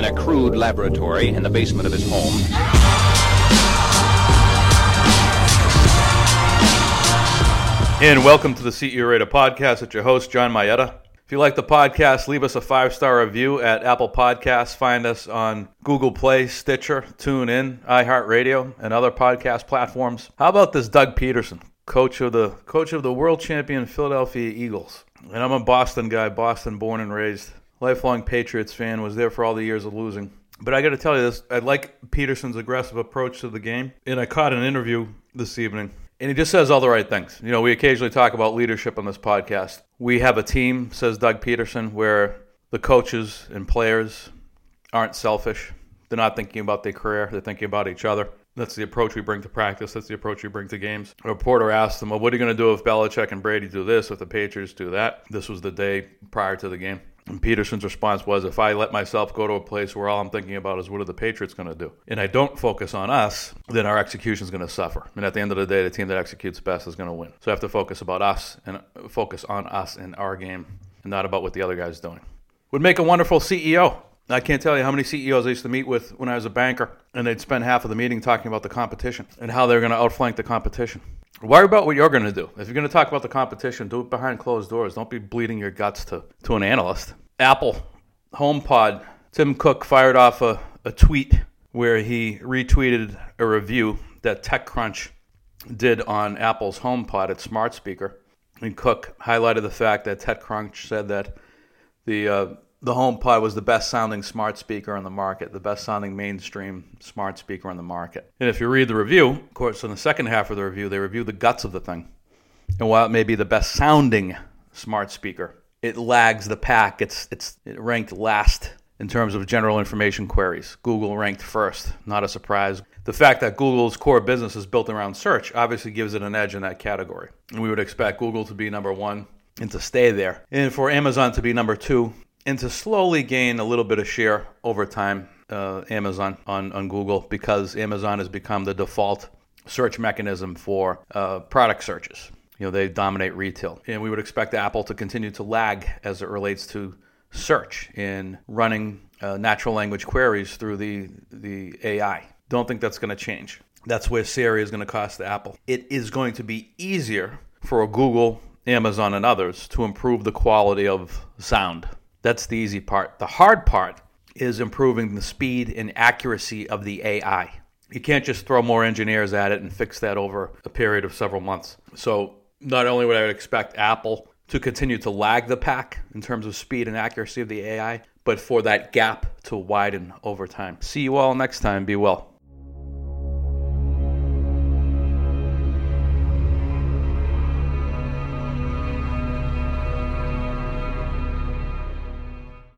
in a crude laboratory in the basement of his home. And welcome to the CEO Rated podcast. It's your host, John Mayetta. If you like the podcast, leave us a five star review at Apple Podcasts. Find us on Google Play, Stitcher, TuneIn, iHeartRadio, and other podcast platforms. How about this Doug Pederson, coach of the coach of the world champion Philadelphia Eagles? And I'm a Boston guy, Boston born and raised, lifelong Patriots fan. Was there for all the years of losing. But I got to tell you this: I like Pederson's aggressive approach to the game. And I caught an interview this evening and he just says all the right things. You know, we occasionally talk about leadership on this podcast. We have a team, says Doug Pederson, where the coaches and players aren't selfish. They're not thinking about their career, they're thinking about each other. That's the approach we bring to practice. That's the approach we bring to games. A reporter asked him, Well, what are you going to do if Belichick and Brady do this, if the Patriots do that? This was the day prior to the game. And Pederson's response was, if I let myself go to a place where all I'm thinking about is what are the Patriots going to do, and I don't focus on us, then our execution is going to suffer. And at the end of the day, the team that executes best is going to win. So I have to focus about us and uh, focus on us and our game, and not about what the other guy's doing. Would make a wonderful CEO. I can't tell you how many CEOs I used to meet with when I was a banker, and they'd spend half of the meeting talking about the competition and how they're going to outflank the competition. Worry about what you're going to do. If you're going to talk about the competition, do it behind closed doors. Don't be bleeding your guts to, to an analyst. Apple HomePod. Tim Cook fired off a, a tweet where he retweeted a review that TechCrunch did on Apple's HomePod, its smart speaker. And Cook highlighted the fact that TechCrunch said that the uh, the HomePod was the best sounding smart speaker on the market, the best sounding mainstream smart speaker on the market. And if you read the review, of course, in the second half of the review, they review the guts of the thing. And while it may be the best sounding smart speaker, it lags the pack. It's it's it ranked last in terms of general information queries. Google ranked first, not a surprise. The fact that Google's core business is built around search obviously gives it an edge in that category. And we would expect Google to be number one and to stay there. And for Amazon to be number two and to slowly gain a little bit of share over time, uh, Amazon on, on Google, because Amazon has become the default search mechanism for uh, product searches. You know, they dominate retail. And we would expect Apple to continue to lag as it relates to search in running uh, natural language queries through the, the AI. Don't think that's going to change. That's where Siri is going to cost Apple. It is going to be easier for Google, Amazon, and others to improve the quality of sound that's the easy part. The hard part is improving the speed and accuracy of the AI. You can't just throw more engineers at it and fix that over a period of several months. So, not only would I expect Apple to continue to lag the pack in terms of speed and accuracy of the AI, but for that gap to widen over time. See you all next time. Be well.